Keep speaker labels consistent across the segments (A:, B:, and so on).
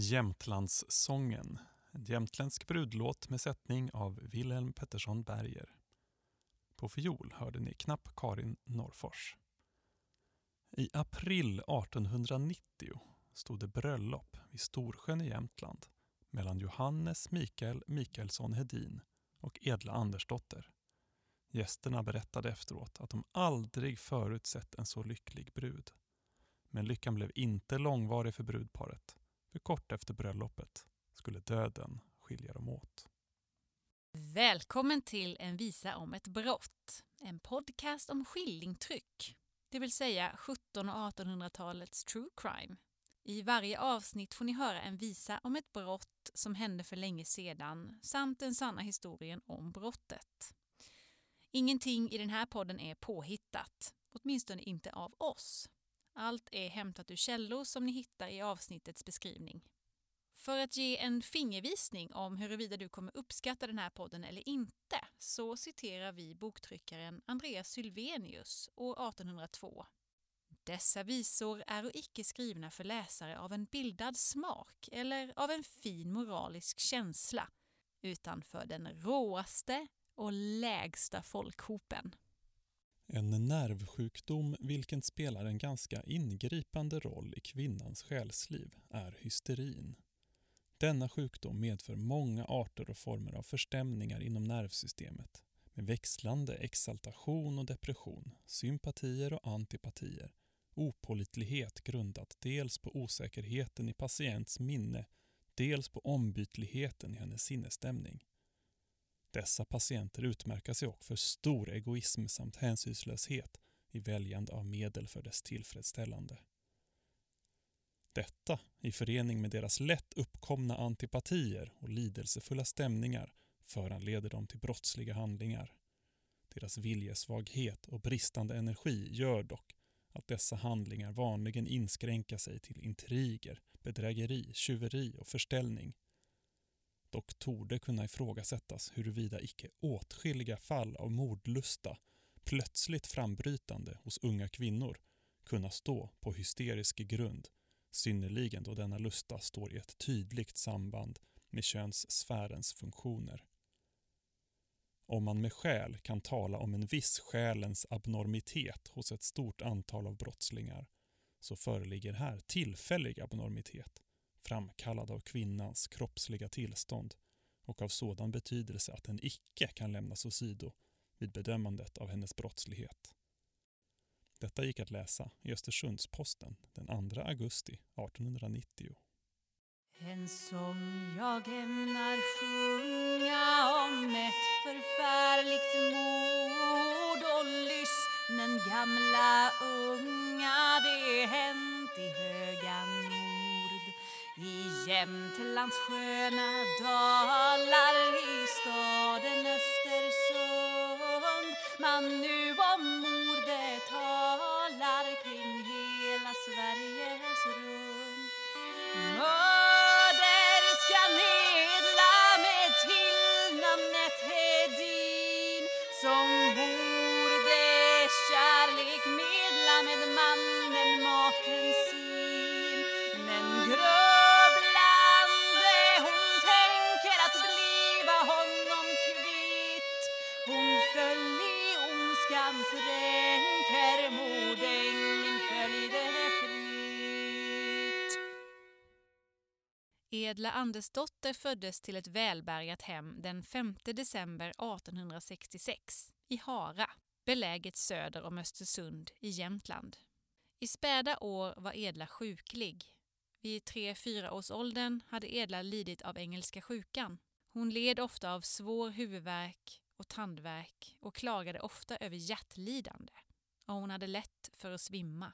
A: Jämtlandssången, en jämtländsk brudlåt med sättning av Wilhelm Pettersson Berger. På fiol hörde ni Knapp Karin Norfors. I april 1890 stod det bröllop vid Storsjön i Jämtland mellan Johannes Mikael Mikaelsson Hedin och Edla Andersdotter. Gästerna berättade efteråt att de aldrig förut sett en så lycklig brud. Men lyckan blev inte långvarig för brudparet. För kort efter bröllopet skulle döden skilja dem åt.
B: Välkommen till En visa om ett brott. En podcast om skillingtryck, det vill säga 1700 och 1800-talets true crime. I varje avsnitt får ni höra en visa om ett brott som hände för länge sedan samt den sanna historien om brottet. Ingenting i den här podden är påhittat, åtminstone inte av oss. Allt är hämtat ur källor som ni hittar i avsnittets beskrivning. För att ge en fingervisning om huruvida du kommer uppskatta den här podden eller inte så citerar vi boktryckaren Andreas Sylvenius år 1802. Dessa visor är icke skrivna för läsare av en bildad smak eller av en fin moralisk känsla utan för den råaste och lägsta folkhopen.
A: En nervsjukdom vilken spelar en ganska ingripande roll i kvinnans själsliv är hysterin. Denna sjukdom medför många arter och former av förstämningar inom nervsystemet med växlande exaltation och depression, sympatier och antipatier, opålitlighet grundat dels på osäkerheten i patients minne, dels på ombytligheten i hennes sinnesstämning. Dessa patienter utmärker sig också för stor egoism samt hänsynslöshet i väljande av medel för dess tillfredsställande. Detta i förening med deras lätt uppkomna antipatier och lidelsefulla stämningar föranleder dem till brottsliga handlingar. Deras viljesvaghet och bristande energi gör dock att dessa handlingar vanligen inskränka sig till intriger, bedrägeri, tjuveri och förställning Dock torde kunna ifrågasättas huruvida icke åtskilliga fall av mordlusta plötsligt frambrytande hos unga kvinnor kunna stå på hysterisk grund, synnerligen då denna lusta står i ett tydligt samband med könssfärens funktioner. Om man med skäl kan tala om en viss själens abnormitet hos ett stort antal av brottslingar så föreligger här tillfällig abnormitet framkallad av kvinnans kroppsliga tillstånd och av sådan betydelse att den icke kan lämnas åsido vid bedömandet av hennes brottslighet. Detta gick att läsa i Östersunds-Posten den 2 augusti 1890.
B: En sång jag ämnar sjunga om ett förfärligt mord och lyssnen gamla unga det hänt Jämtlands sköna dalar i staden Östersund. Man nu om mordet har Edla Andersdotter föddes till ett välbärgat hem den 5 december 1866 i Hara, beläget söder om Östersund i Jämtland. I späda år var Edla sjuklig. Vid 3-4 års åldern hade Edla lidit av engelska sjukan. Hon led ofta av svår huvudvärk och tandvärk och klagade ofta över hjärtlidande och hon hade lätt för att svimma.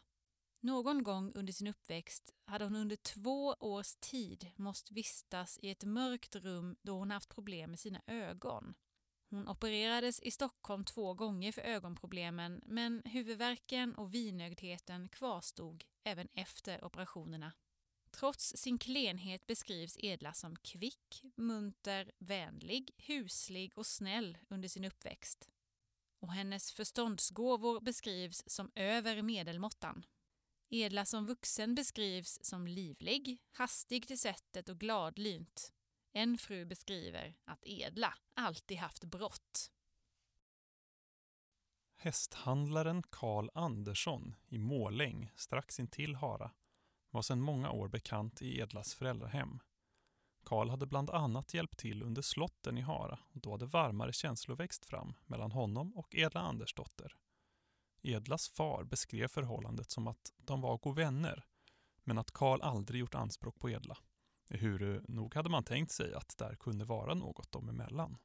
B: Någon gång under sin uppväxt hade hon under två års tid måste vistas i ett mörkt rum då hon haft problem med sina ögon. Hon opererades i Stockholm två gånger för ögonproblemen men huvudvärken och vinögdheten kvarstod även efter operationerna. Trots sin klenhet beskrivs Edla som kvick, munter, vänlig, huslig och snäll under sin uppväxt. Och hennes förståndsgåvor beskrivs som över medelmåttan. Edla som vuxen beskrivs som livlig, hastig till sättet och gladlynt. En fru beskriver att Edla alltid haft brått.
A: Hästhandlaren Karl Andersson i Måläng, strax intill Hara, var sedan många år bekant i Edlas föräldrahem. Karl hade bland annat hjälpt till under slotten i Hara och då hade varmare känslor växt fram mellan honom och Edla Andersdotter. Edlas far beskrev förhållandet som att de var god vänner, men att Karl aldrig gjort anspråk på Edla. Ehuru nog hade man tänkt sig att där kunde vara något dem emellan.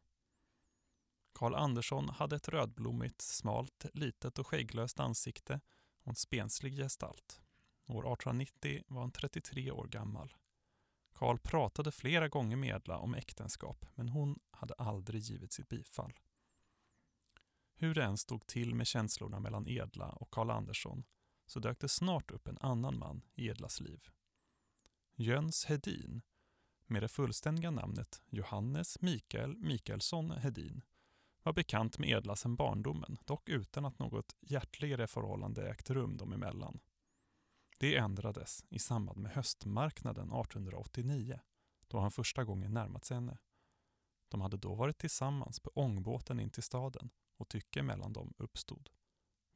A: Karl Andersson hade ett rödblommigt, smalt, litet och skägglöst ansikte och en spenslig gestalt. År 1890 var han 33 år gammal. Karl pratade flera gånger med Edla om äktenskap, men hon hade aldrig givit sitt bifall. Hur det än stod till med känslorna mellan Edla och Karl Andersson så dök det snart upp en annan man i Edlas liv. Jöns Hedin, med det fullständiga namnet Johannes Mikael Mikaelsson Hedin, var bekant med Edla sedan barndomen, dock utan att något hjärtligare förhållande ägt rum dem emellan. Det ändrades i samband med höstmarknaden 1889, då han första gången närmat sig henne. De hade då varit tillsammans på ångbåten in till staden och tycke mellan dem uppstod.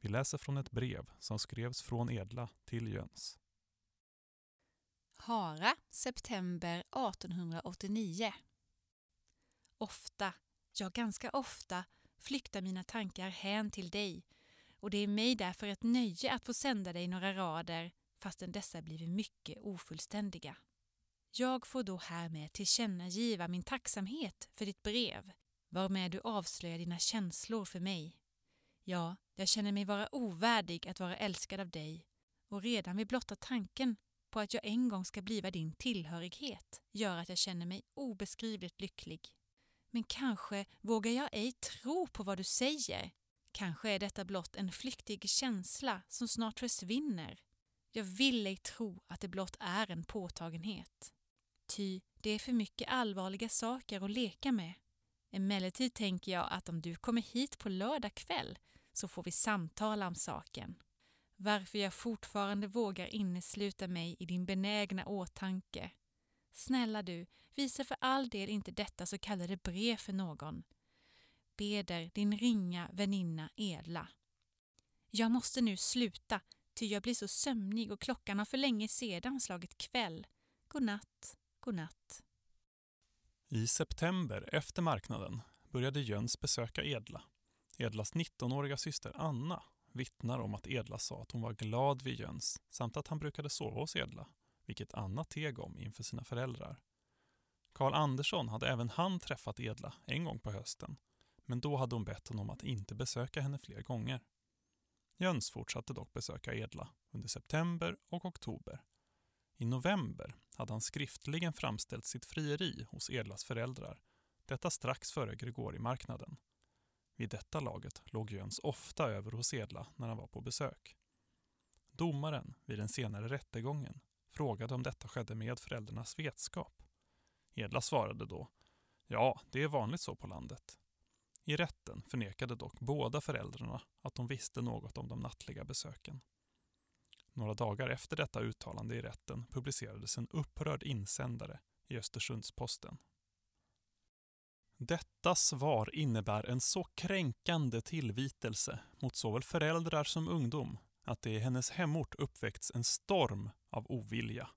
A: Vi läser från ett brev som skrevs från Edla till Jöns.
B: Hara, september 1889. Ofta, ja ganska ofta, flyktar mina tankar hän till dig och det är mig därför ett nöje att få sända dig några rader fastän dessa blivit mycket ofullständiga. Jag får då härmed tillkännagiva min tacksamhet för ditt brev, varmed du avslöjar dina känslor för mig. Ja, jag känner mig vara ovärdig att vara älskad av dig och redan vid blotta tanken på att jag en gång ska bliva din tillhörighet gör att jag känner mig obeskrivligt lycklig. Men kanske vågar jag ej tro på vad du säger. Kanske är detta blott en flyktig känsla som snart försvinner. Jag vill ej tro att det blott är en påtagenhet. Ty det är för mycket allvarliga saker att leka med. Emellertid tänker jag att om du kommer hit på lördag kväll så får vi samtala om saken. Varför jag fortfarande vågar innesluta mig i din benägna åtanke. Snälla du, visa för all del inte detta så kallade brev för någon. Beder din ringa väninna Edla. Jag måste nu sluta, ty jag blir så sömnig och klockan har för länge sedan slagit kväll. God natt, god natt.
A: I september, efter marknaden, började Jöns besöka Edla. Edlas 19-åriga syster Anna vittnar om att Edla sa att hon var glad vid Jöns samt att han brukade sova hos Edla, vilket Anna teg om inför sina föräldrar. Karl Andersson hade även han träffat Edla en gång på hösten, men då hade hon bett honom att inte besöka henne fler gånger. Jöns fortsatte dock besöka Edla under september och oktober. I november hade han skriftligen framställt sitt frieri hos Edlas föräldrar, detta strax före Gregorimarknaden. Vid detta laget låg Jöns ofta över hos Edla när han var på besök. Domaren vid den senare rättegången frågade om detta skedde med föräldrarnas vetskap. Edla svarade då Ja, det är vanligt så på landet. I rätten förnekade dock båda föräldrarna att de visste något om de nattliga besöken. Några dagar efter detta uttalande i rätten publicerades en upprörd insändare i Östersunds-Posten. Detta svar innebär en så kränkande tillvitelse mot såväl föräldrar som ungdom att det i hennes hemort uppväckts en storm av ovilja.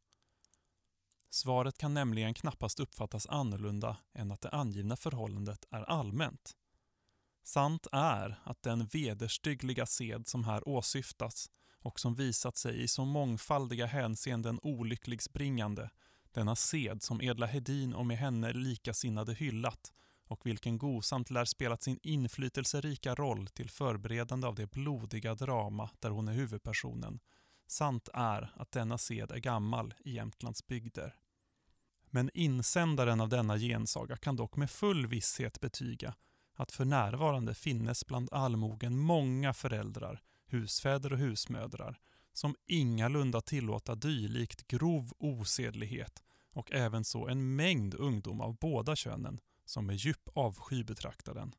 A: Svaret kan nämligen knappast uppfattas annorlunda än att det angivna förhållandet är allmänt. Sant är att den vederstyggliga sed som här åsyftas och som visat sig i så mångfaldiga hänseenden olyckligsbringande, denna sed som Edla Hedin och med henne likasinnade hyllat och vilken gosamt lär spelat sin inflytelserika roll till förberedande av det blodiga drama där hon är huvudpersonen. Sant är att denna sed är gammal i Jämtlands bygder. Men insändaren av denna gensaga kan dock med full visshet betyga att för närvarande finnes bland allmogen många föräldrar, husfäder och husmödrar, som ingalunda tillåta dylikt grov osedlighet och även så en mängd ungdom av båda könen som med djup avsky betraktar den.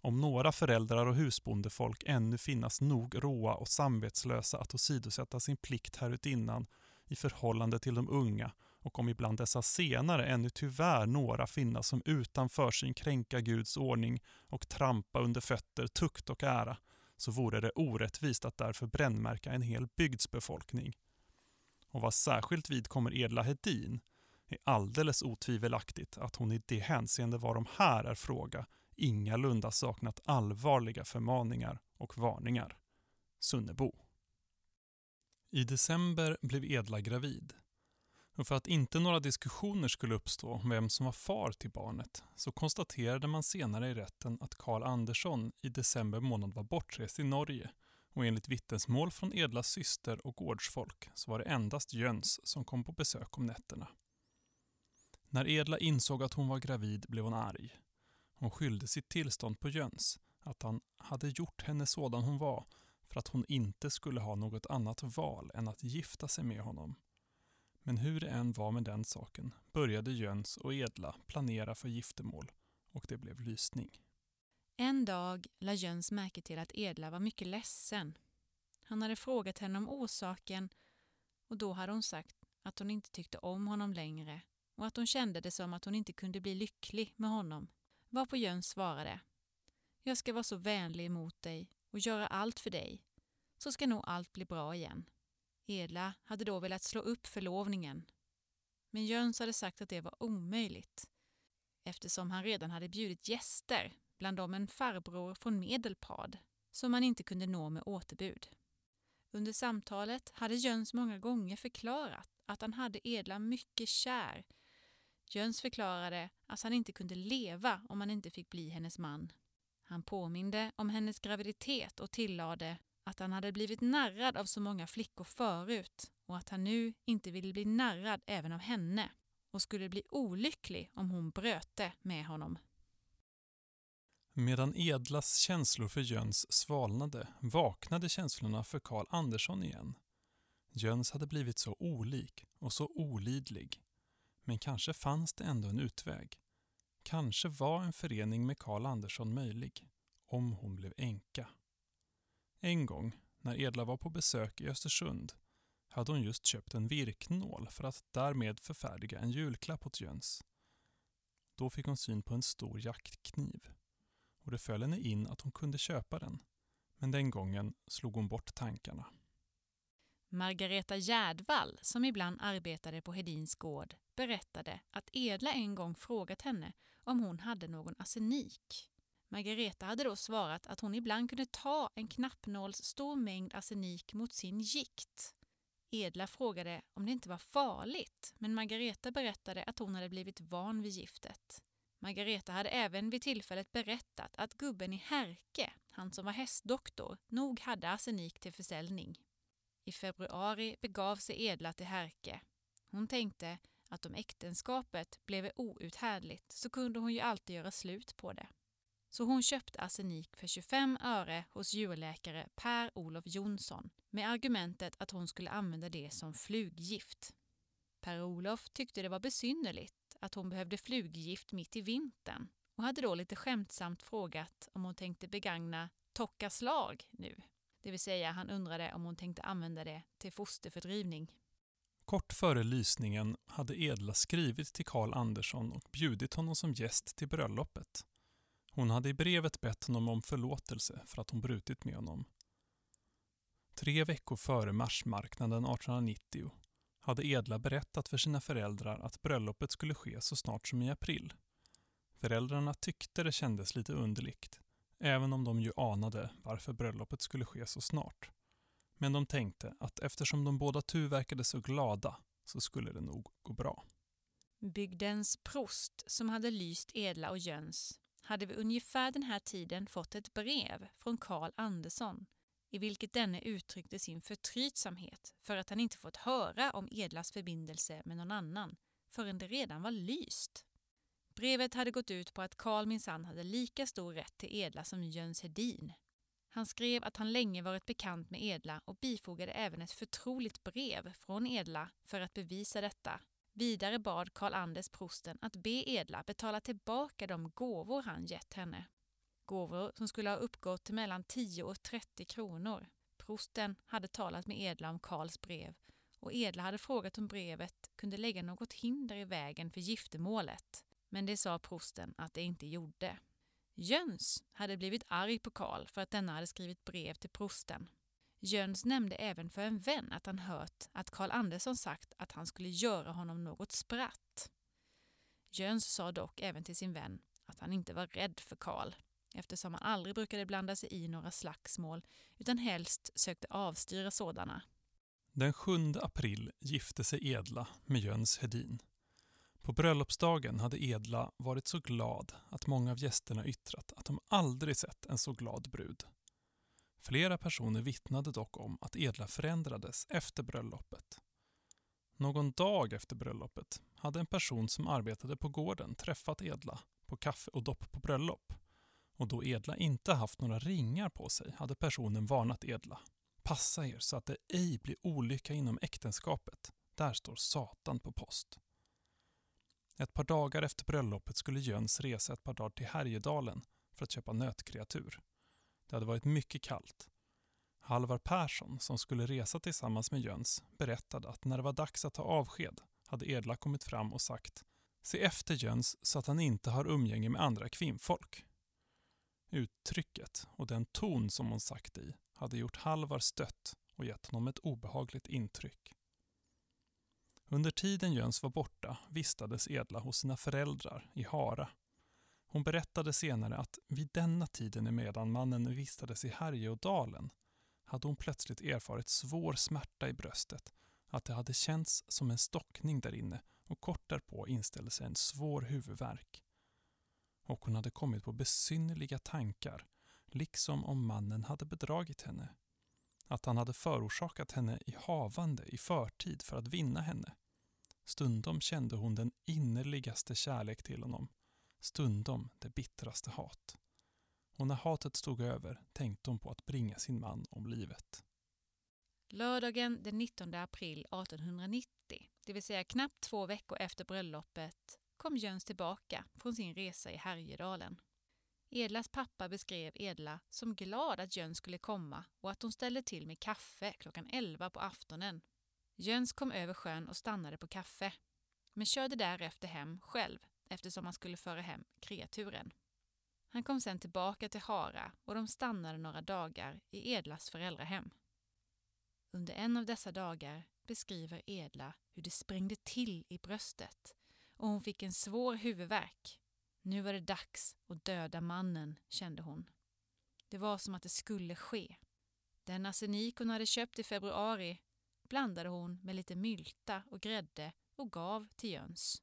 A: om några föräldrar och husbondefolk ännu finnas nog råa och samvetslösa att åsidosätta sin plikt härutinnan i förhållande till de unga och om ibland dessa senare ännu tyvärr några finnas som utanför sin kränka Guds ordning och trampa under fötter tukt och ära, så vore det orättvist att därför brännmärka en hel bygds befolkning. Och vad särskilt vidkommer Edla Hedin är alldeles otvivelaktigt att hon i det hänseende varom här är fråga ingalunda saknat allvarliga förmaningar och varningar. Sunnebo. I december blev Edla gravid. Och för att inte några diskussioner skulle uppstå om vem som var far till barnet så konstaterade man senare i rätten att Karl Andersson i december månad var bortrest i Norge och enligt vittnesmål från Edlas syster och gårdsfolk så var det endast Jöns som kom på besök om nätterna. När Edla insåg att hon var gravid blev hon arg. Hon skyllde sitt tillstånd på Jöns, att han hade gjort henne sådan hon var för att hon inte skulle ha något annat val än att gifta sig med honom. Men hur det än var med den saken började Jöns och Edla planera för giftermål och det blev lysning.
B: En dag la Jöns märke till att Edla var mycket ledsen. Han hade frågat henne om orsaken och då hade hon sagt att hon inte tyckte om honom längre och att hon kände det som att hon inte kunde bli lycklig med honom. Varpå Jöns svarade Jag ska vara så vänlig mot dig och göra allt för dig, så ska nog allt bli bra igen. Edla hade då velat slå upp förlovningen. Men Jöns hade sagt att det var omöjligt eftersom han redan hade bjudit gäster, bland dem en farbror från Medelpad, som han inte kunde nå med återbud. Under samtalet hade Jöns många gånger förklarat att han hade Edla mycket kär. Jöns förklarade att han inte kunde leva om han inte fick bli hennes man. Han påminde om hennes graviditet och tillade att han hade blivit narrad av så många flickor förut och att han nu inte ville bli narrad även av henne och skulle bli olycklig om hon bröte med honom.
A: Medan Edlas känslor för Jöns svalnade vaknade känslorna för Karl Andersson igen. Jöns hade blivit så olik och så olidlig. Men kanske fanns det ändå en utväg. Kanske var en förening med Karl Andersson möjlig, om hon blev änka. En gång, när Edla var på besök i Östersund, hade hon just köpt en virknål för att därmed förfärdiga en julklapp åt Jöns. Då fick hon syn på en stor jaktkniv och det föll henne in att hon kunde köpa den. Men den gången slog hon bort tankarna.
B: Margareta Gärdvall, som ibland arbetade på Hedins gård, berättade att Edla en gång frågat henne om hon hade någon arsenik. Margareta hade då svarat att hon ibland kunde ta en knappnåls stor mängd arsenik mot sin gikt. Edla frågade om det inte var farligt, men Margareta berättade att hon hade blivit van vid giftet. Margareta hade även vid tillfället berättat att gubben i Härke, han som var hästdoktor, nog hade arsenik till försäljning. I februari begav sig Edla till Härke. Hon tänkte att om äktenskapet blev outhärdligt så kunde hon ju alltid göra slut på det. Så hon köpte arsenik för 25 öre hos djurläkare Per-Olof Jonsson med argumentet att hon skulle använda det som fluggift. Per-Olof tyckte det var besynnerligt att hon behövde fluggift mitt i vintern och hade då lite skämtsamt frågat om hon tänkte begagna tocka slag nu. Det vill säga han undrade om hon tänkte använda det till fosterfördrivning.
A: Kort före lysningen hade Edla skrivit till Karl Andersson och bjudit honom som gäst till bröllopet. Hon hade i brevet bett honom om förlåtelse för att hon brutit med honom. Tre veckor före marsmarknaden 1890 hade Edla berättat för sina föräldrar att bröllopet skulle ske så snart som i april. Föräldrarna tyckte det kändes lite underligt, även om de ju anade varför bröllopet skulle ske så snart. Men de tänkte att eftersom de båda tu verkade så glada så skulle det nog gå bra.
B: Bygdens prost som hade lyst Edla och Jöns hade vid ungefär den här tiden fått ett brev från Karl Andersson i vilket denne uttryckte sin förtrytsamhet för att han inte fått höra om Edlas förbindelse med någon annan förrän det redan var lyst. Brevet hade gått ut på att Karl minsann hade lika stor rätt till Edla som Jöns Hedin. Han skrev att han länge varit bekant med Edla och bifogade även ett förtroligt brev från Edla för att bevisa detta Vidare bad Karl Anders prosten att be Edla betala tillbaka de gåvor han gett henne. Gåvor som skulle ha uppgått till mellan 10 och 30 kronor. Prosten hade talat med Edla om Karls brev och Edla hade frågat om brevet kunde lägga något hinder i vägen för giftermålet. Men det sa prosten att det inte gjorde. Jöns hade blivit arg på Karl för att denna hade skrivit brev till prosten. Jöns nämnde även för en vän att han hört att Karl Andersson sagt att han skulle göra honom något spratt. Jöns sa dock även till sin vän att han inte var rädd för Karl eftersom han aldrig brukade blanda sig i några slagsmål utan helst sökte avstyra sådana.
A: Den 7 april gifte sig Edla med Jöns Hedin. På bröllopsdagen hade Edla varit så glad att många av gästerna yttrat att de aldrig sett en så glad brud. Flera personer vittnade dock om att Edla förändrades efter bröllopet. Någon dag efter bröllopet hade en person som arbetade på gården träffat Edla på kaffe och dopp på bröllop. Och då Edla inte haft några ringar på sig hade personen varnat Edla. Passa er så att det ej blir olycka inom äktenskapet. Där står Satan på post. Ett par dagar efter bröllopet skulle Jöns resa ett par dagar till Härjedalen för att köpa nötkreatur. Det hade varit mycket kallt. Halvar Persson, som skulle resa tillsammans med Jöns, berättade att när det var dags att ta avsked hade Edla kommit fram och sagt Se efter Jöns så att han inte har umgänge med andra kvinnfolk. Uttrycket och den ton som hon sagt i hade gjort Halvar stött och gett honom ett obehagligt intryck. Under tiden Jöns var borta vistades Edla hos sina föräldrar i Hara. Hon berättade senare att vid denna tiden emedan mannen vistades i Härjeådalen hade hon plötsligt erfarit svår smärta i bröstet, att det hade känts som en stockning där inne och kort därpå inställde sig en svår huvudvärk. Och hon hade kommit på besynnerliga tankar, liksom om mannen hade bedragit henne. Att han hade förorsakat henne i havande i förtid för att vinna henne. Stundom kände hon den innerligaste kärlek till honom, stundom det bittraste hat. Och när hatet stod över tänkte hon på att bringa sin man om livet.
B: Lördagen den 19 april 1890, det vill säga knappt två veckor efter bröllopet, kom Jöns tillbaka från sin resa i Härjedalen. Edlas pappa beskrev Edla som glad att Jöns skulle komma och att hon ställde till med kaffe klockan 11 på aftonen. Jöns kom över sjön och stannade på kaffe, men körde därefter hem själv eftersom han skulle föra hem kreaturen. Han kom sen tillbaka till Hara och de stannade några dagar i Edlas föräldrahem. Under en av dessa dagar beskriver Edla hur det sprängde till i bröstet och hon fick en svår huvudvärk. Nu var det dags att döda mannen, kände hon. Det var som att det skulle ske. Den arsenik hon hade köpt i februari blandade hon med lite mylta och grädde och gav till Jöns.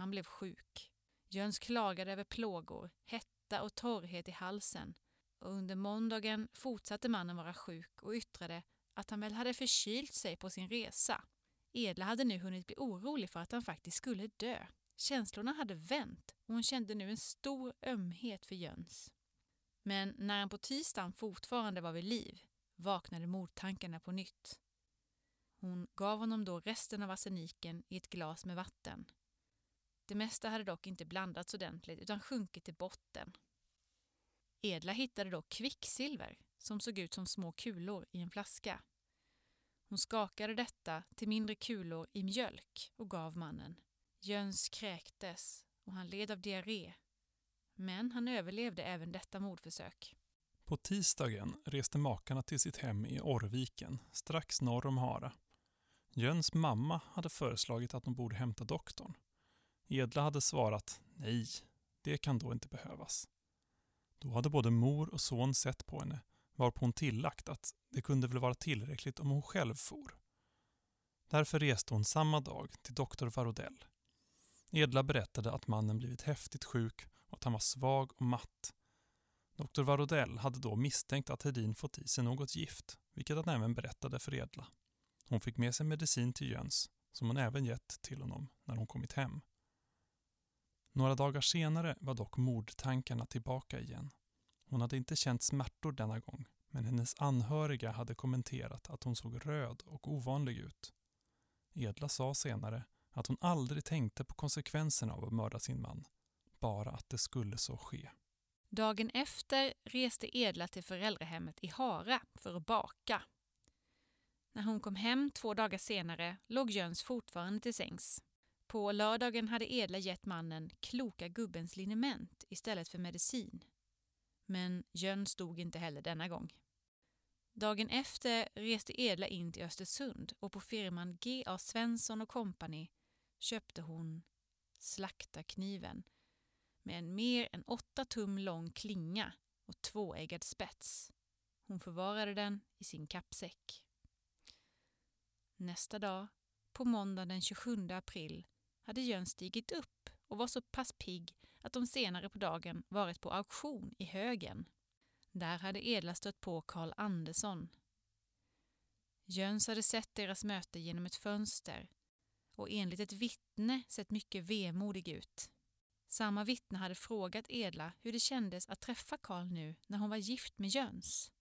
B: Han blev sjuk. Jöns klagade över plågor, hetta och torrhet i halsen och under måndagen fortsatte mannen vara sjuk och yttrade att han väl hade förkylt sig på sin resa. Edla hade nu hunnit bli orolig för att han faktiskt skulle dö. Känslorna hade vänt och hon kände nu en stor ömhet för Jöns. Men när han på tisdagen fortfarande var vid liv vaknade mordtankarna på nytt. Hon gav honom då resten av arseniken i ett glas med vatten. Det mesta hade dock inte blandats ordentligt utan sjunkit till botten. Edla hittade då kvicksilver som såg ut som små kulor i en flaska. Hon skakade detta till mindre kulor i mjölk och gav mannen. Jöns kräktes och han led av diarré. Men han överlevde även detta mordförsök.
A: På tisdagen reste makarna till sitt hem i Orrviken, strax norr om Hara. Jöns mamma hade föreslagit att de borde hämta doktorn. Edla hade svarat nej, det kan då inte behövas. Då hade både mor och son sett på henne varpå hon tillagt att det kunde väl vara tillräckligt om hon själv for. Därför reste hon samma dag till doktor Varodell. Edla berättade att mannen blivit häftigt sjuk och att han var svag och matt. Doktor Varodell hade då misstänkt att Hedin fått i sig något gift, vilket han även berättade för Edla. Hon fick med sig medicin till Jöns, som hon även gett till honom när hon kommit hem. Några dagar senare var dock mordtankarna tillbaka igen. Hon hade inte känt smärtor denna gång, men hennes anhöriga hade kommenterat att hon såg röd och ovanlig ut. Edla sa senare att hon aldrig tänkte på konsekvenserna av att mörda sin man, bara att det skulle så ske.
B: Dagen efter reste Edla till föräldrahemmet i Hara för att baka. När hon kom hem två dagar senare låg Jöns fortfarande till sängs. På lördagen hade Edla gett mannen kloka gubbens liniment istället för medicin. Men Jön stod inte heller denna gång. Dagen efter reste Edla in till Östersund och på firman G.A. Svensson och Company köpte hon slaktarkniven med en mer än åtta tum lång klinga och tvåeggad spets. Hon förvarade den i sin kappsäck. Nästa dag, på måndag den 27 april, hade Jön stigit upp och var så pass pigg att de senare på dagen varit på auktion i Högen. Där hade Edla stött på Karl Andersson. Jöns hade sett deras möte genom ett fönster och enligt ett vittne sett mycket vemodig ut. Samma vittne hade frågat Edla hur det kändes att träffa Karl nu när hon var gift med Jöns.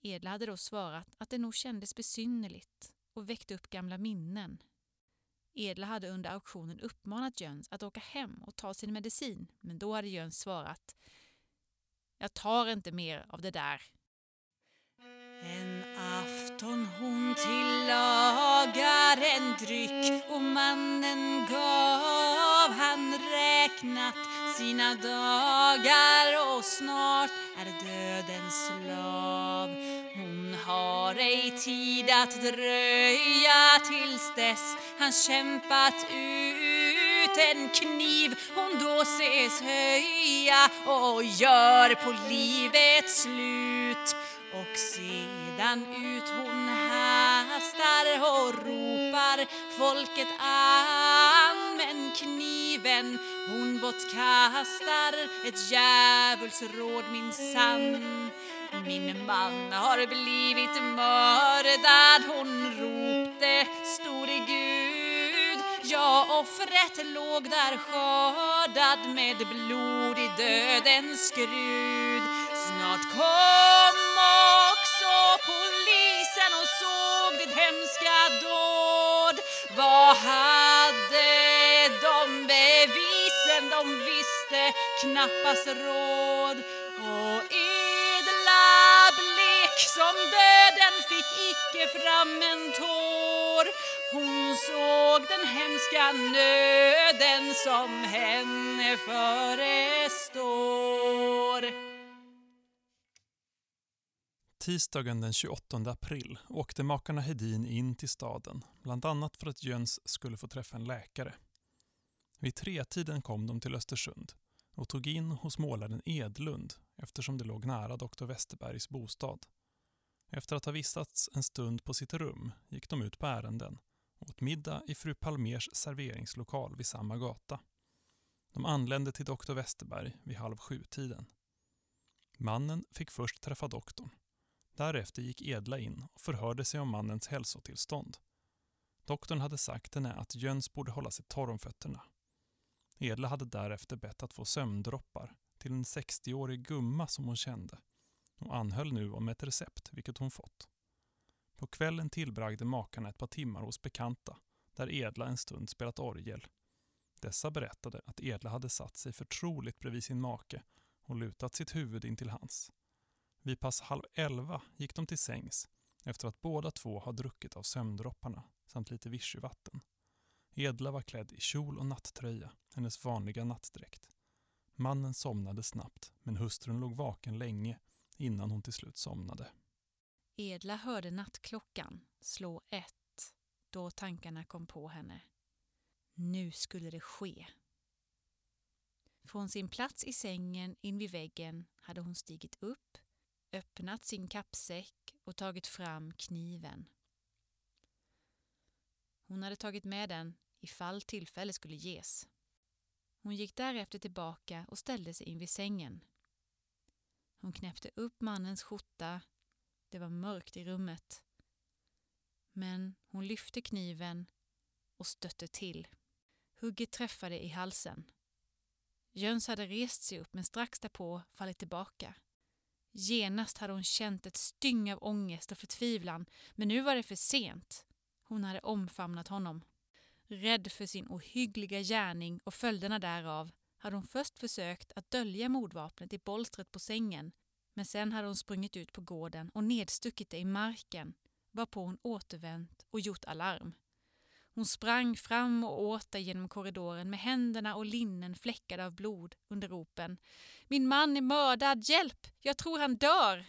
B: Edla hade då svarat att det nog kändes besynnerligt och väckte upp gamla minnen. Edla hade under auktionen uppmanat Jöns att åka hem och ta sin medicin, men då hade Jöns svarat Jag tar inte mer av det där. En afton hon tillagar en dryck och mannen gav han räknat sina dagar och snart är dödens slav. Hon har ej tid att dröja tills dess han kämpat ut en kniv hon då ses höja och gör på livets slut. Och sedan ut hon hastar och ropar folket an använd kniven. Hon bortkastar ett djävulsråd minsann. Min man har blivit mördad? Hon ropte store Gud. Ja, offret låg där skördad med blod i dödens skrud. Snart kom också polisen och såg det hemska dåd. Vad hade bevisen? De visste knappast råd och edla blek som döden fick icke fram en tår Hon såg den hemska nöden som henne förestår
A: Tisdagen den 28 april åkte makarna Hedin in till staden, bland annat för att Jöns skulle få träffa en läkare. Vid tretiden kom de till Östersund och tog in hos målaren Edlund eftersom det låg nära doktor Westerbergs bostad. Efter att ha vistats en stund på sitt rum gick de ut på ärenden och åt middag i fru Palmers serveringslokal vid samma gata. De anlände till doktor Westerberg vid halv sju-tiden. Mannen fick först träffa doktorn Därefter gick Edla in och förhörde sig om mannens hälsotillstånd. Doktorn hade sagt henne att Jöns borde hålla sig torr om fötterna. Edla hade därefter bett att få sömndroppar till en 60-årig gumma som hon kände och anhöll nu om ett recept, vilket hon fått. På kvällen tillbragde makarna ett par timmar hos bekanta där Edla en stund spelat orgel. Dessa berättade att Edla hade satt sig förtroligt bredvid sin make och lutat sitt huvud in till hans. Vid pass halv elva gick de till sängs efter att båda två har druckit av sömndropparna samt lite vichyvatten. Edla var klädd i kjol och nattröja, hennes vanliga nattdräkt. Mannen somnade snabbt, men hustrun låg vaken länge innan hon till slut somnade.
B: Edla hörde nattklockan slå ett då tankarna kom på henne. Nu skulle det ske. Från sin plats i sängen invid väggen hade hon stigit upp öppnat sin kappsäck och tagit fram kniven. Hon hade tagit med den ifall tillfälle skulle ges. Hon gick därefter tillbaka och ställde sig invid sängen. Hon knäppte upp mannens skjorta. Det var mörkt i rummet. Men hon lyfte kniven och stötte till. Hugget träffade i halsen. Jöns hade rest sig upp men strax därpå fallit tillbaka. Genast hade hon känt ett styng av ångest och förtvivlan, men nu var det för sent. Hon hade omfamnat honom. Rädd för sin ohyggliga gärning och följderna därav hade hon först försökt att dölja mordvapnet i bolstret på sängen men sen hade hon sprungit ut på gården och nedstuckit det i marken varpå hon återvänt och gjort alarm. Hon sprang fram och åter genom korridoren med händerna och linnen fläckade av blod under ropen Min man är mördad, hjälp! Jag tror han dör!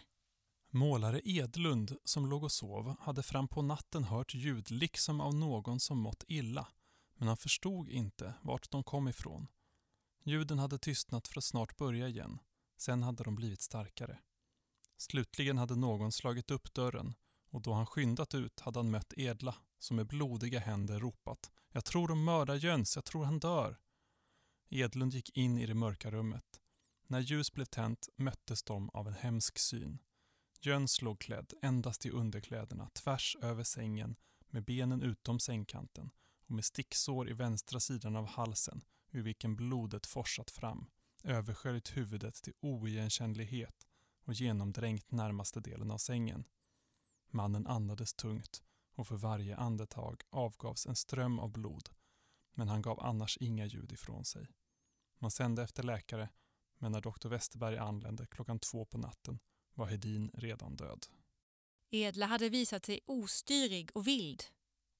A: Målare Edlund, som låg och sov, hade fram på natten hört ljud liksom av någon som mått illa, men han förstod inte vart de kom ifrån. Ljuden hade tystnat för att snart börja igen. Sen hade de blivit starkare. Slutligen hade någon slagit upp dörren och då han skyndat ut hade han mött Edla som med blodiga händer ropat ”Jag tror de mördar Jöns, jag tror han dör”. Edlund gick in i det mörka rummet. När ljus blev tänt möttes de av en hemsk syn. Jöns låg klädd endast i underkläderna tvärs över sängen med benen utom sängkanten och med sticksår i vänstra sidan av halsen ur vilken blodet forsat fram, översköljt huvudet till oigenkännlighet och genomdränkt närmaste delen av sängen. Mannen andades tungt och för varje andetag avgavs en ström av blod, men han gav annars inga ljud ifrån sig. Man sände efter läkare, men när doktor Westerberg anlände klockan två på natten var Hedin redan död.
B: Edla hade visat sig ostyrig och vild.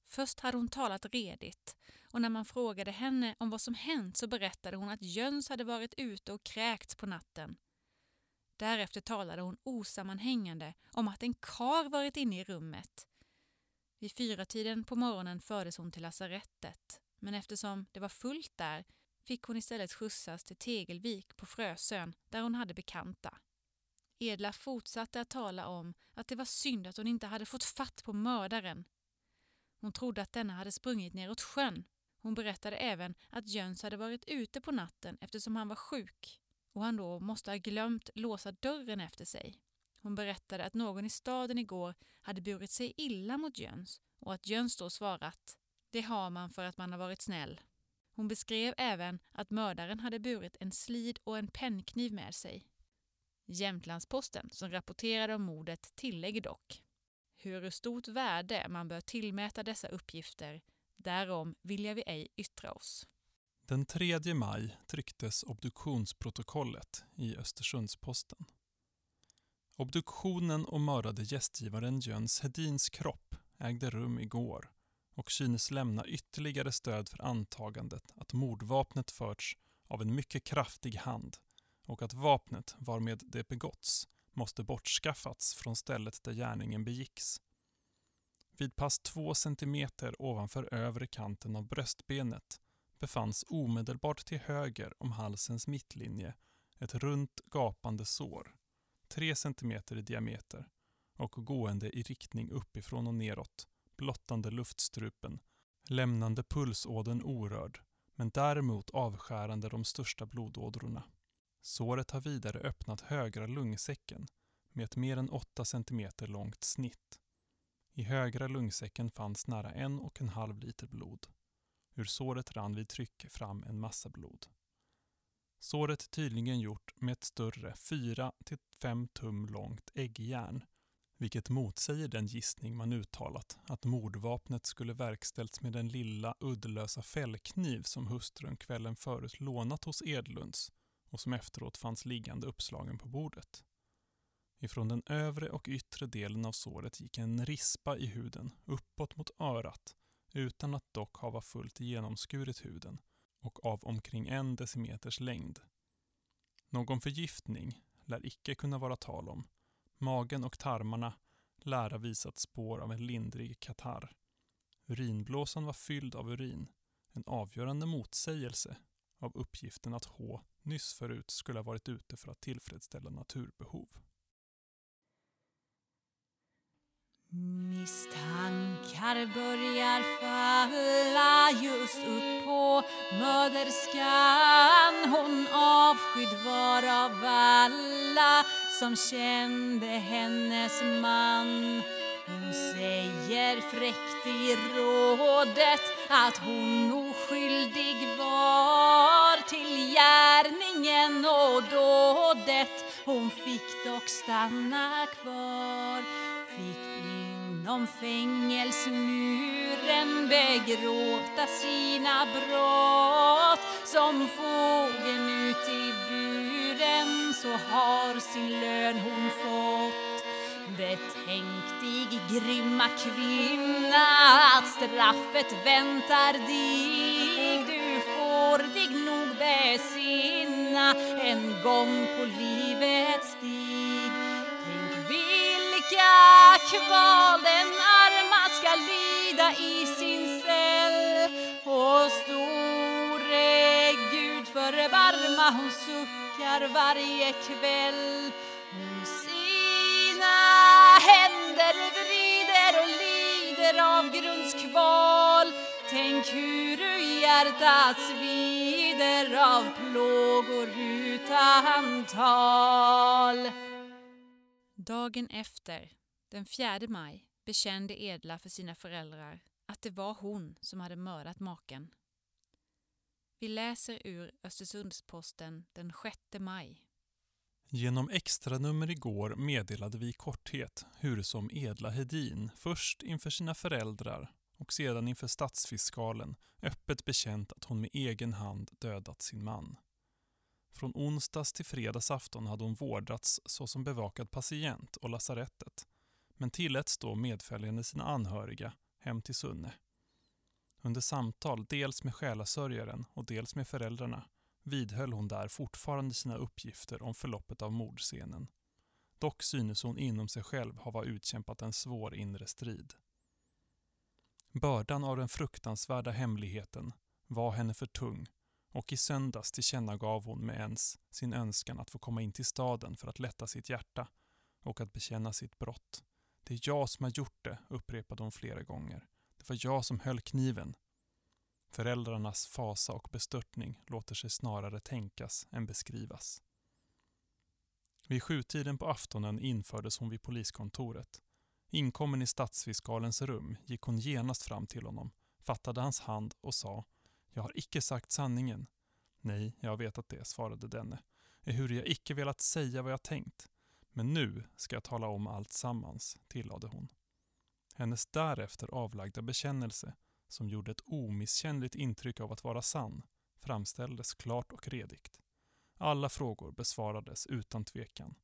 B: Först hade hon talat redigt och när man frågade henne om vad som hänt så berättade hon att Jöns hade varit ute och kräkts på natten. Därefter talade hon osammanhängande om att en kar varit inne i rummet. Vid fyratiden på morgonen fördes hon till lasarettet men eftersom det var fullt där fick hon istället skjutsas till Tegelvik på Frösön där hon hade bekanta. Edla fortsatte att tala om att det var synd att hon inte hade fått fatt på mördaren. Hon trodde att denna hade sprungit neråt sjön. Hon berättade även att Jöns hade varit ute på natten eftersom han var sjuk och han då måste ha glömt låsa dörren efter sig. Hon berättade att någon i staden igår hade burit sig illa mot Jöns och att Jöns då svarat ”det har man för att man har varit snäll”. Hon beskrev även att mördaren hade burit en slid och en pennkniv med sig. Jämtlandsposten, som rapporterade om mordet, tillägger dock hur stort värde man bör tillmäta dessa uppgifter, därom vilja vi ej yttra oss.
A: Den 3 maj trycktes obduktionsprotokollet i Östersundsposten. Obduktionen och mördade gästgivaren Jöns Hedins kropp ägde rum igår och synes lämna ytterligare stöd för antagandet att mordvapnet förts av en mycket kraftig hand och att vapnet varmed det begåtts måste bortskaffats från stället där gärningen begicks. Vid pass två centimeter ovanför övre kanten av bröstbenet befanns omedelbart till höger om halsens mittlinje ett runt gapande sår, tre centimeter i diameter och gående i riktning uppifrån och neråt, blottande luftstrupen, lämnande pulsådern orörd, men däremot avskärande de största blodådrorna. Såret har vidare öppnat högra lungsäcken med ett mer än 8 cm långt snitt. I högra lungsäcken fanns nära en och en halv liter blod. Ur såret rann vid tryck fram en massa blod. Såret tydligen gjort med ett större 4-5 tum långt äggjärn, vilket motsäger den gissning man uttalat att mordvapnet skulle verkställts med den lilla uddlösa fällkniv som hustrun kvällen förut lånat hos Edlunds och som efteråt fanns liggande uppslagen på bordet. Ifrån den övre och yttre delen av såret gick en rispa i huden uppåt mot örat utan att dock hava fullt genomskurit huden och av omkring en decimeters längd. Någon förgiftning lär icke kunna vara tal om. Magen och tarmarna lär ha visat spår av en lindrig katarr. Urinblåsan var fylld av urin, en avgörande motsägelse av uppgiften att H nyss förut skulle ha varit ute för att tillfredsställa naturbehov.
B: Misstankar börjar falla just upp på möderskan. Hon avskydd var av alla som kände hennes man. Hon säger fräckt i rådet att hon oskyldig var gärningen och dådet Hon fick dock stanna kvar Fick inom fängelsmuren begråta sina brott som fågeln ut i buren så har sin lön hon fått. Betänk dig, grymma kvinna, att straffet väntar dig. Du får dig nog besinna en gång på livets stig. Tänk vilka kval den arma ska lida i sin cell. Och store Gud förbarma hon suckar varje kväll. Hon sina händer vrider och lider av grundskval. Tänk hur hjärtat svider av plågor utan tal Dagen efter, den 4 maj, bekände Edla för sina föräldrar att det var hon som hade mördat maken. Vi läser ur Östersundsposten den 6 maj.
A: Genom extranummer igår meddelade vi i korthet hur som Edla Hedin först inför sina föräldrar och sedan inför statsfiskalen öppet bekänt att hon med egen hand dödat sin man. Från onsdags till fredagsafton hade hon vårdats såsom bevakad patient och lasarettet men tilläts då medföljande sina anhöriga hem till Sunne. Under samtal dels med själasörjaren och dels med föräldrarna vidhöll hon där fortfarande sina uppgifter om förloppet av mordscenen. Dock synes hon inom sig själv ha utkämpat en svår inre strid. Bördan av den fruktansvärda hemligheten var henne för tung och i söndags tillkännagav hon med ens sin önskan att få komma in till staden för att lätta sitt hjärta och att bekänna sitt brott. Det är jag som har gjort det, upprepade hon flera gånger. Det var jag som höll kniven. Föräldrarnas fasa och bestörtning låter sig snarare tänkas än beskrivas. Vid sjutiden på aftonen infördes hon vid poliskontoret. Inkommen i stadsfiskalens rum gick hon genast fram till honom, fattade hans hand och sa Jag har icke sagt sanningen. Nej, jag har vetat det, svarade denne. Ehuru jag icke velat säga vad jag tänkt. Men nu ska jag tala om allt sammans, tillade hon. Hennes därefter avlagda bekännelse, som gjorde ett omisskännligt intryck av att vara sann, framställdes klart och redigt. Alla frågor besvarades utan tvekan.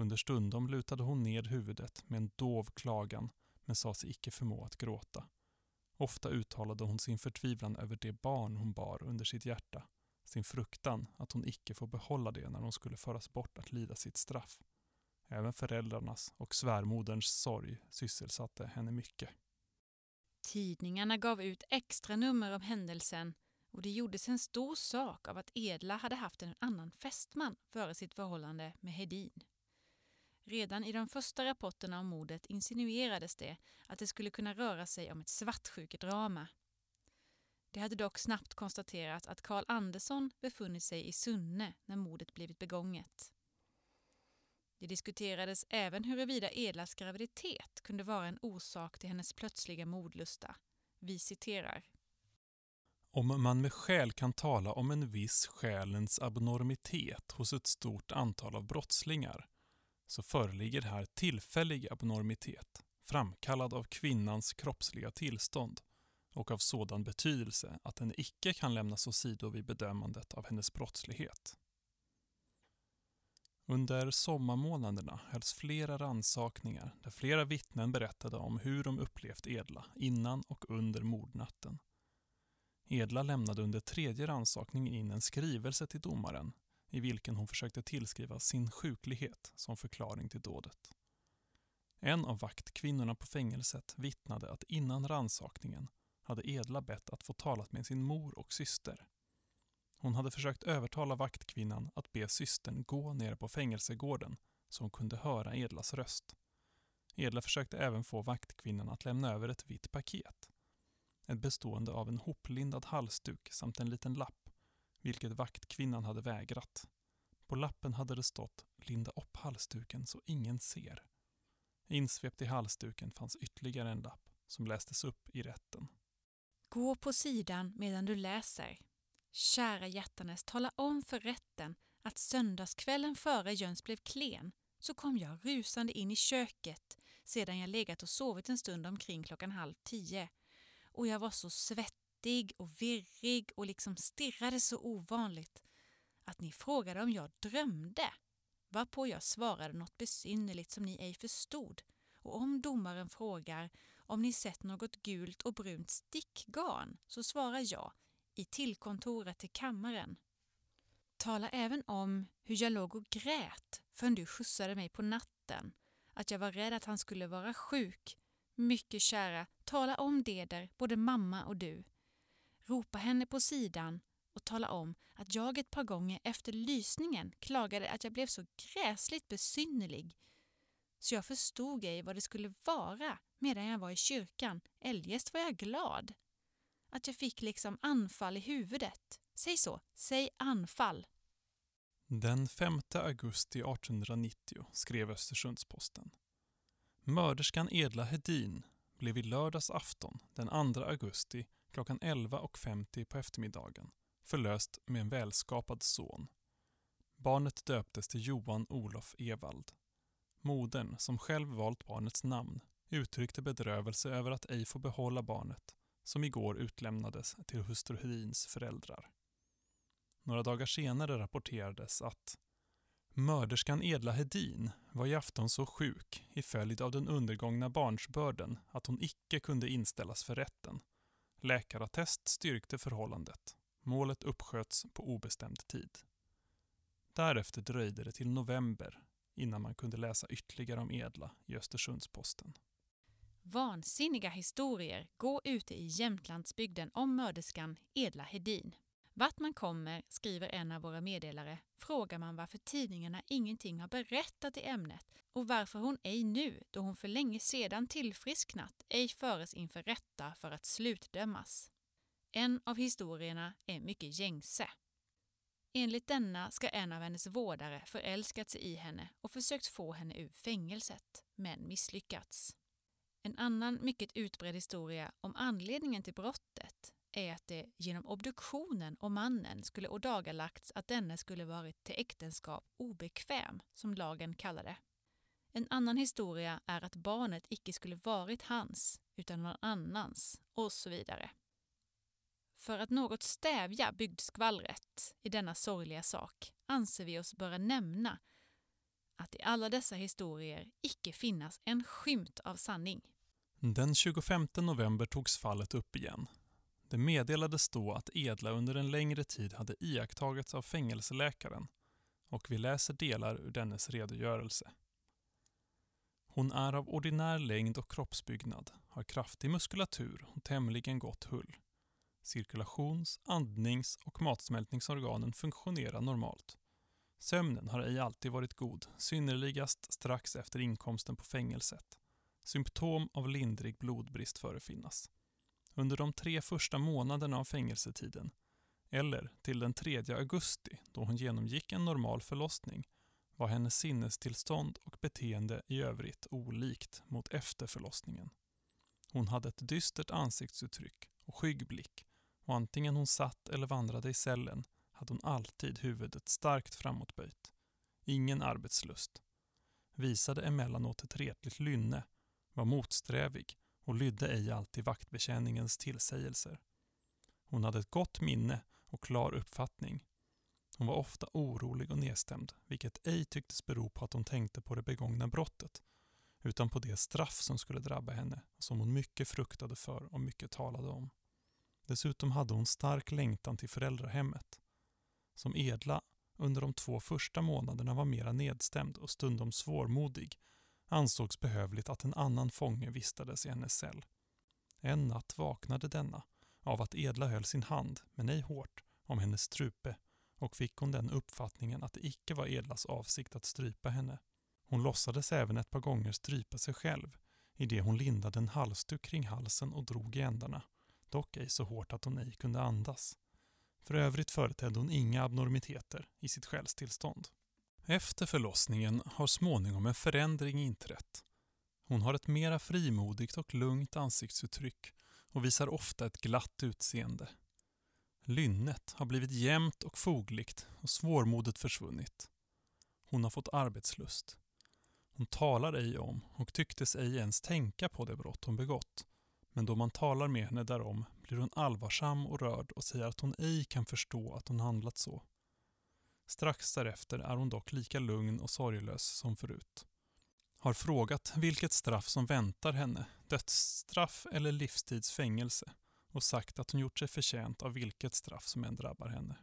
A: Under stundom lutade hon ned huvudet med en dov klagan men sa sig icke förmå att gråta. Ofta uttalade hon sin förtvivlan över det barn hon bar under sitt hjärta, sin fruktan att hon icke får behålla det när hon skulle föras bort att lida sitt straff. Även föräldrarnas och svärmoderns sorg sysselsatte henne mycket.
B: Tidningarna gav ut extra nummer om händelsen och det gjordes en stor sak av att Edla hade haft en annan fästman före sitt förhållande med Hedin. Redan i de första rapporterna om mordet insinuerades det att det skulle kunna röra sig om ett svartsjukedrama. Det hade dock snabbt konstaterats att Karl Andersson befunnit sig i Sunne när mordet blivit begånget. Det diskuterades även huruvida Edlas graviditet kunde vara en orsak till hennes plötsliga mordlusta. Vi citerar.
A: Om man med skäl kan tala om en viss själens abnormitet hos ett stort antal av brottslingar så föreligger här tillfällig abnormitet framkallad av kvinnans kroppsliga tillstånd och av sådan betydelse att den icke kan lämnas åsido vid bedömandet av hennes brottslighet. Under sommarmånaderna hölls flera ransakningar där flera vittnen berättade om hur de upplevt Edla innan och under mordnatten. Edla lämnade under tredje ransakningen in en skrivelse till domaren i vilken hon försökte tillskriva sin sjuklighet som förklaring till dådet. En av vaktkvinnorna på fängelset vittnade att innan ransakningen hade Edla bett att få talat med sin mor och syster. Hon hade försökt övertala vaktkvinnan att be systern gå ner på fängelsegården så hon kunde höra Edlas röst. Edla försökte även få vaktkvinnan att lämna över ett vitt paket. Ett bestående av en hoplindad halsduk samt en liten lapp, vilket vaktkvinnan hade vägrat. På lappen hade det stått ”Linda upp halsduken så ingen ser”. Insvept i halsduken fanns ytterligare en lapp som lästes upp i rätten.
B: Gå på sidan medan du läser. Kära Hjärtanes, tala om för rätten att söndagskvällen före Jöns blev klen så kom jag rusande in i köket sedan jag legat och sovit en stund omkring klockan halv tio och jag var så svettig svettig och virrig och liksom stirrade så ovanligt att ni frågade om jag drömde, varpå jag svarade något besynnerligt som ni ej förstod och om domaren frågar om ni sett något gult och brunt stickgarn så svarar jag i tillkontoret till kammaren. Tala även om hur jag låg och grät förrän du skjutsade mig på natten, att jag var rädd att han skulle vara sjuk. Mycket kära, tala om det där, både mamma och du. Ropa henne på sidan och tala om att jag ett par gånger efter lysningen klagade att jag blev så gräsligt besynnerlig så jag förstod ej vad det skulle vara medan jag var i kyrkan, eljest var jag glad. Att jag fick liksom anfall i huvudet. Säg så, säg anfall.
A: Den 5 augusti 1890 skrev Östersundsposten. Mörderskan Edla Hedin blev i lördags afton den 2 augusti klockan 11.50 på eftermiddagen förlöst med en välskapad son. Barnet döptes till Johan Olof Evald. Modern, som själv valt barnets namn, uttryckte bedrövelse över att ej få behålla barnet, som igår utlämnades till hustru Hedins föräldrar. Några dagar senare rapporterades att Mörderskan Edla Hedin var i afton så sjuk i följd av den undergångna barnsbörden att hon icke kunde inställas för rätten. Läkarattest styrkte förhållandet. Målet uppsköts på obestämd tid. Därefter dröjde det till november innan man kunde läsa ytterligare om Edla i Östersundsposten.
B: Vansinniga historier går ute i Jämtlandsbygden om mörderskan Edla Hedin. Vart man kommer, skriver en av våra meddelare, frågar man varför tidningarna ingenting har berättat i ämnet och varför hon ej nu, då hon för länge sedan tillfrisknat, ej föres inför rätta för att slutdömas. En av historierna är mycket gängse. Enligt denna ska en av hennes vårdare förälskat sig i henne och försökt få henne ur fängelset, men misslyckats. En annan mycket utbredd historia om anledningen till brottet är att det genom obduktionen och mannen skulle ådagalagts att denne skulle varit till äktenskap obekväm, som lagen kallar det. En annan historia är att barnet icke skulle varit hans, utan någon annans, och så vidare. För att något stävja bygdskvallret i denna sorgliga sak anser vi oss böra nämna att i alla dessa historier icke finnas en skymt av sanning.
A: Den 25 november togs fallet upp igen. Det meddelades då att Edla under en längre tid hade iakttagits av fängelseläkaren och vi läser delar ur dennes redogörelse. Hon är av ordinär längd och kroppsbyggnad, har kraftig muskulatur och tämligen gott hull. Cirkulations-, andnings och matsmältningsorganen funktionerar normalt. Sömnen har ej alltid varit god, synnerligast strax efter inkomsten på fängelset. Symptom av lindrig blodbrist förefinnas. Under de tre första månaderna av fängelsetiden, eller till den 3 augusti då hon genomgick en normal förlossning, var hennes sinnestillstånd och beteende i övrigt olikt mot efter förlossningen. Hon hade ett dystert ansiktsuttryck och skygg blick och antingen hon satt eller vandrade i cellen hade hon alltid huvudet starkt framåtböjt. Ingen arbetslust. Visade emellanåt ett retligt lynne, var motsträvig och lydde ej alltid vaktbetjäningens tillsägelser. Hon hade ett gott minne och klar uppfattning. Hon var ofta orolig och nedstämd, vilket ej tycktes bero på att hon tänkte på det begångna brottet, utan på det straff som skulle drabba henne och som hon mycket fruktade för och mycket talade om. Dessutom hade hon stark längtan till föräldrahemmet. Som Edla under de två första månaderna var mera nedstämd och stundom svårmodig ansågs behövligt att en annan fånge vistades i hennes cell. En natt vaknade denna av att Edla höll sin hand, men ej hårt, om hennes strupe och fick hon den uppfattningen att det icke var Edlas avsikt att strypa henne. Hon låtsades även ett par gånger strypa sig själv i det hon lindade en halsduk kring halsen och drog i ändarna dock ej så hårt att hon ej kunde andas. För övrigt företedde hon inga abnormiteter i sitt själstillstånd. Efter förlossningen har småningom en förändring inträtt. Hon har ett mera frimodigt och lugnt ansiktsuttryck och visar ofta ett glatt utseende. Lynnet har blivit jämnt och fogligt och svårmodet försvunnit. Hon har fått arbetslust. Hon talar ej om och tycktes ej ens tänka på det brott hon begått Men då man talar med henne därom blir hon allvarsam och rörd och säger att hon ej kan förstå att hon handlat så. Strax därefter är hon dock lika lugn och sorglös som förut. Har frågat vilket straff som väntar henne, dödsstraff eller livstidsfängelse och sagt att hon gjort sig förtjänt av vilket straff som än drabbar henne.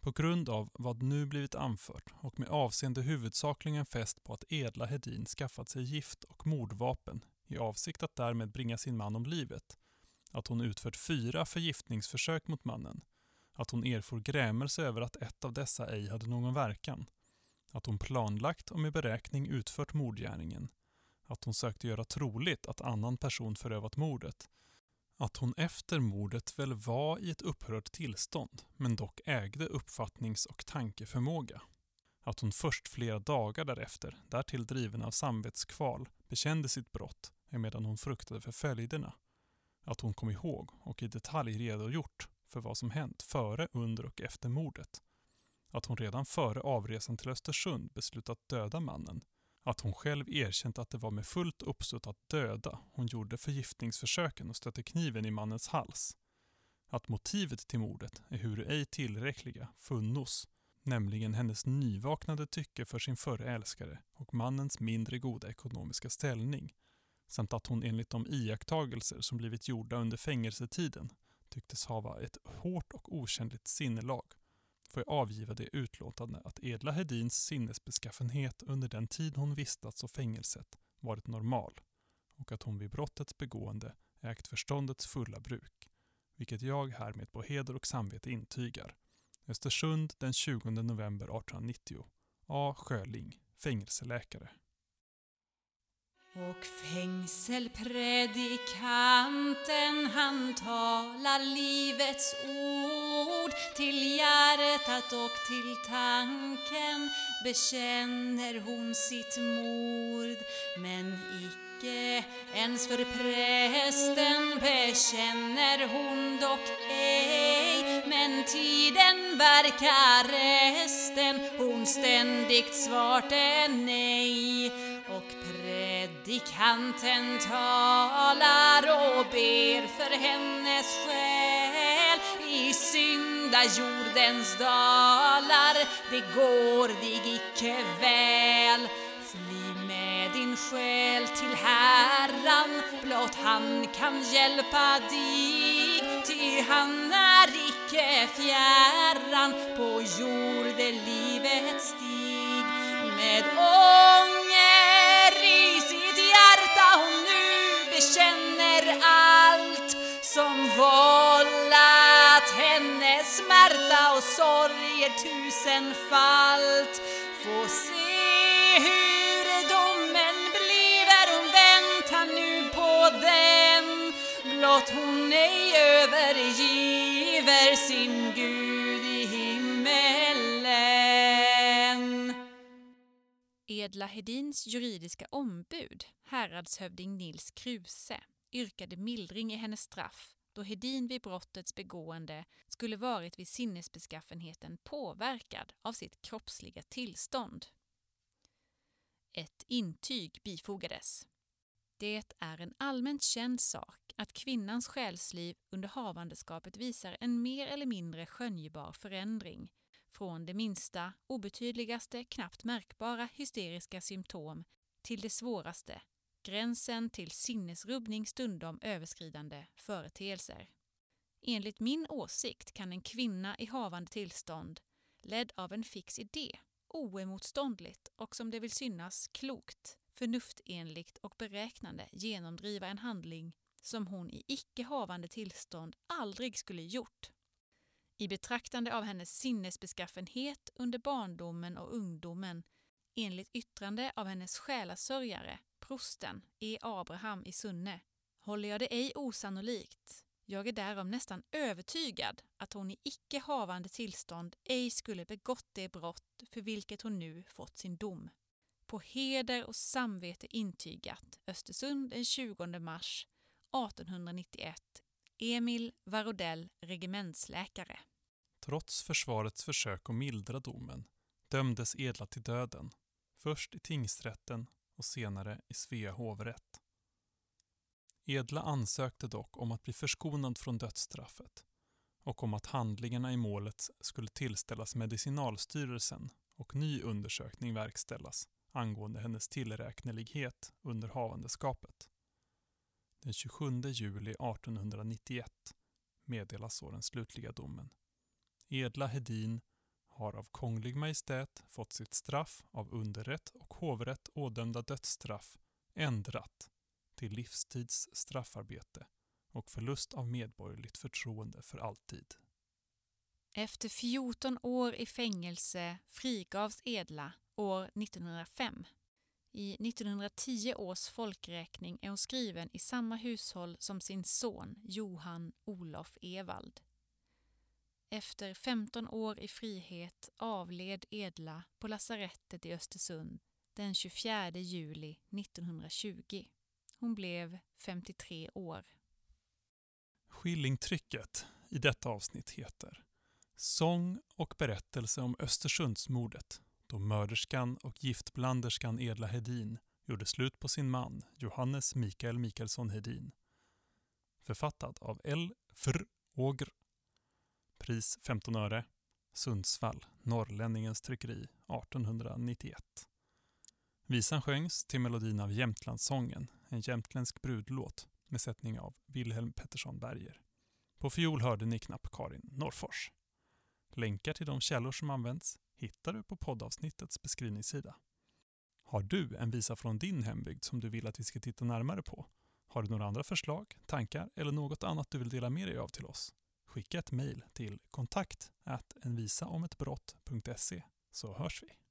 A: På grund av vad nu blivit anfört och med avseende huvudsakligen fäst på att Edla Hedin skaffat sig gift och mordvapen i avsikt att därmed bringa sin man om livet, att hon utfört fyra förgiftningsförsök mot mannen, att hon erfor grämelse över att ett av dessa ej hade någon verkan, att hon planlagt och med beräkning utfört mordgärningen, att hon sökte göra troligt att annan person förövat mordet, att hon efter mordet väl var i ett upprört tillstånd men dock ägde uppfattnings och tankeförmåga. Att hon först flera dagar därefter, därtill driven av samvetskval, bekände sitt brott emedan hon fruktade för följderna. Att hon kom ihåg och i detalj redogjort för vad som hänt före, under och efter mordet. Att hon redan före avresan till Östersund beslutat döda mannen. Att hon själv erkänt att det var med fullt uppsåt att döda hon gjorde förgiftningsförsöken och stötte kniven i mannens hals. Att motivet till mordet är hur ej tillräckliga funnos, nämligen hennes nyvaknade tycke för sin förre älskare och mannens mindre goda ekonomiska ställning samt att hon enligt de iakttagelser som blivit gjorda under fängelsetiden tycktes hava ett hårt och okännligt sinnelag får jag avgiva det utlåtande att Edla Hedins sinnesbeskaffenhet under den tid hon vistats och fängelset varit normal och att hon vid brottets begående ägt förståndets fulla bruk, vilket jag härmed på heder och samvete intygar. Östersund den 20 november 1890. A. Sjöling, fängelseläkare.
B: Och fängselpredikanten han talar livets ord. Till hjärtat och till tanken bekänner hon sitt mord. Men icke ens för prästen bekänner hon dock ej. Men tiden verkar resten hon ständigt svart är nej Dikanten Predikanten talar och ber för hennes själ. I syndajordens dalar, det går dig icke väl. Fly med din själ till Herran, blott han kan hjälpa dig, ty han är icke fjärran på jordelivets stig. Med smärta och sorger tusenfalt. Få se hur domen bliver, hon väntar nu på den blott hon ej övergiver sin Gud i himmelen. Edla Hedins juridiska ombud, häradshövding Nils Kruse, yrkade mildring i hennes straff då Hedin vid brottets begående skulle varit vid sinnesbeskaffenheten påverkad av sitt kroppsliga tillstånd. Ett intyg bifogades. Det är en allmänt känd sak att kvinnans själsliv under havandeskapet visar en mer eller mindre skönjbar förändring från det minsta, obetydligaste, knappt märkbara hysteriska symptom till det svåraste, gränsen till sinnesrubbning stundom överskridande företeelser. Enligt min åsikt kan en kvinna i havande tillstånd, ledd av en fix idé, oemotståndligt och som det vill synas klokt, förnuftenligt och beräknande genomdriva en handling som hon i icke havande tillstånd aldrig skulle gjort. I betraktande av hennes sinnesbeskaffenhet under barndomen och ungdomen enligt yttrande av hennes själasörjare, prosten E. Abraham i Sunne, håller jag det ej osannolikt. Jag är därom nästan övertygad att hon i icke havande tillstånd ej skulle begått det brott för vilket hon nu fått sin dom. På heder och samvete intygat Östersund den 20 mars 1891 Emil Varodell, regementsläkare.
A: Trots försvarets försök att mildra domen dömdes Edla till döden, först i tingsrätten och senare i Svea hovrätt. Edla ansökte dock om att bli förskonad från dödsstraffet och om att handlingarna i målet skulle tillställas Medicinalstyrelsen och ny undersökning verkställas angående hennes tillräknelighet under havandeskapet. Den 27 juli 1891 meddelas så den slutliga domen. Edla Hedin har av Konglig Majestät fått sitt straff av underrätt hovrätt ådömda dödsstraff ändrat till livstids straffarbete och förlust av medborgerligt förtroende för alltid.
B: Efter 14 år i fängelse frigavs Edla år 1905. I 1910 års folkräkning är hon skriven i samma hushåll som sin son Johan Olof Evald. Efter 15 år i frihet avled Edla på lasarettet i Östersund den 24 juli 1920. Hon blev 53 år.
A: Skillingtrycket i detta avsnitt heter Sång och berättelse om Östersundsmordet då mörderskan och giftblanderskan Edla Hedin gjorde slut på sin man Johannes Mikael Mikaelsson Hedin. Författad av L. Fr. Ågr. Pris 15 öre. Sundsvall, Norrlänningens tryckeri 1891. Visan sjöngs till melodin av Jämtlandssången, en jämtländsk brudlåt med sättning av Wilhelm Pettersson Berger. På fiol hörde ni knapp Karin Norfors. Länkar till de källor som används hittar du på poddavsnittets beskrivningssida. Har du en visa från din hembygd som du vill att vi ska titta närmare på? Har du några andra förslag, tankar eller något annat du vill dela med dig av till oss? Skicka ett mejl till kontakt envisaomettbrott.se så hörs vi.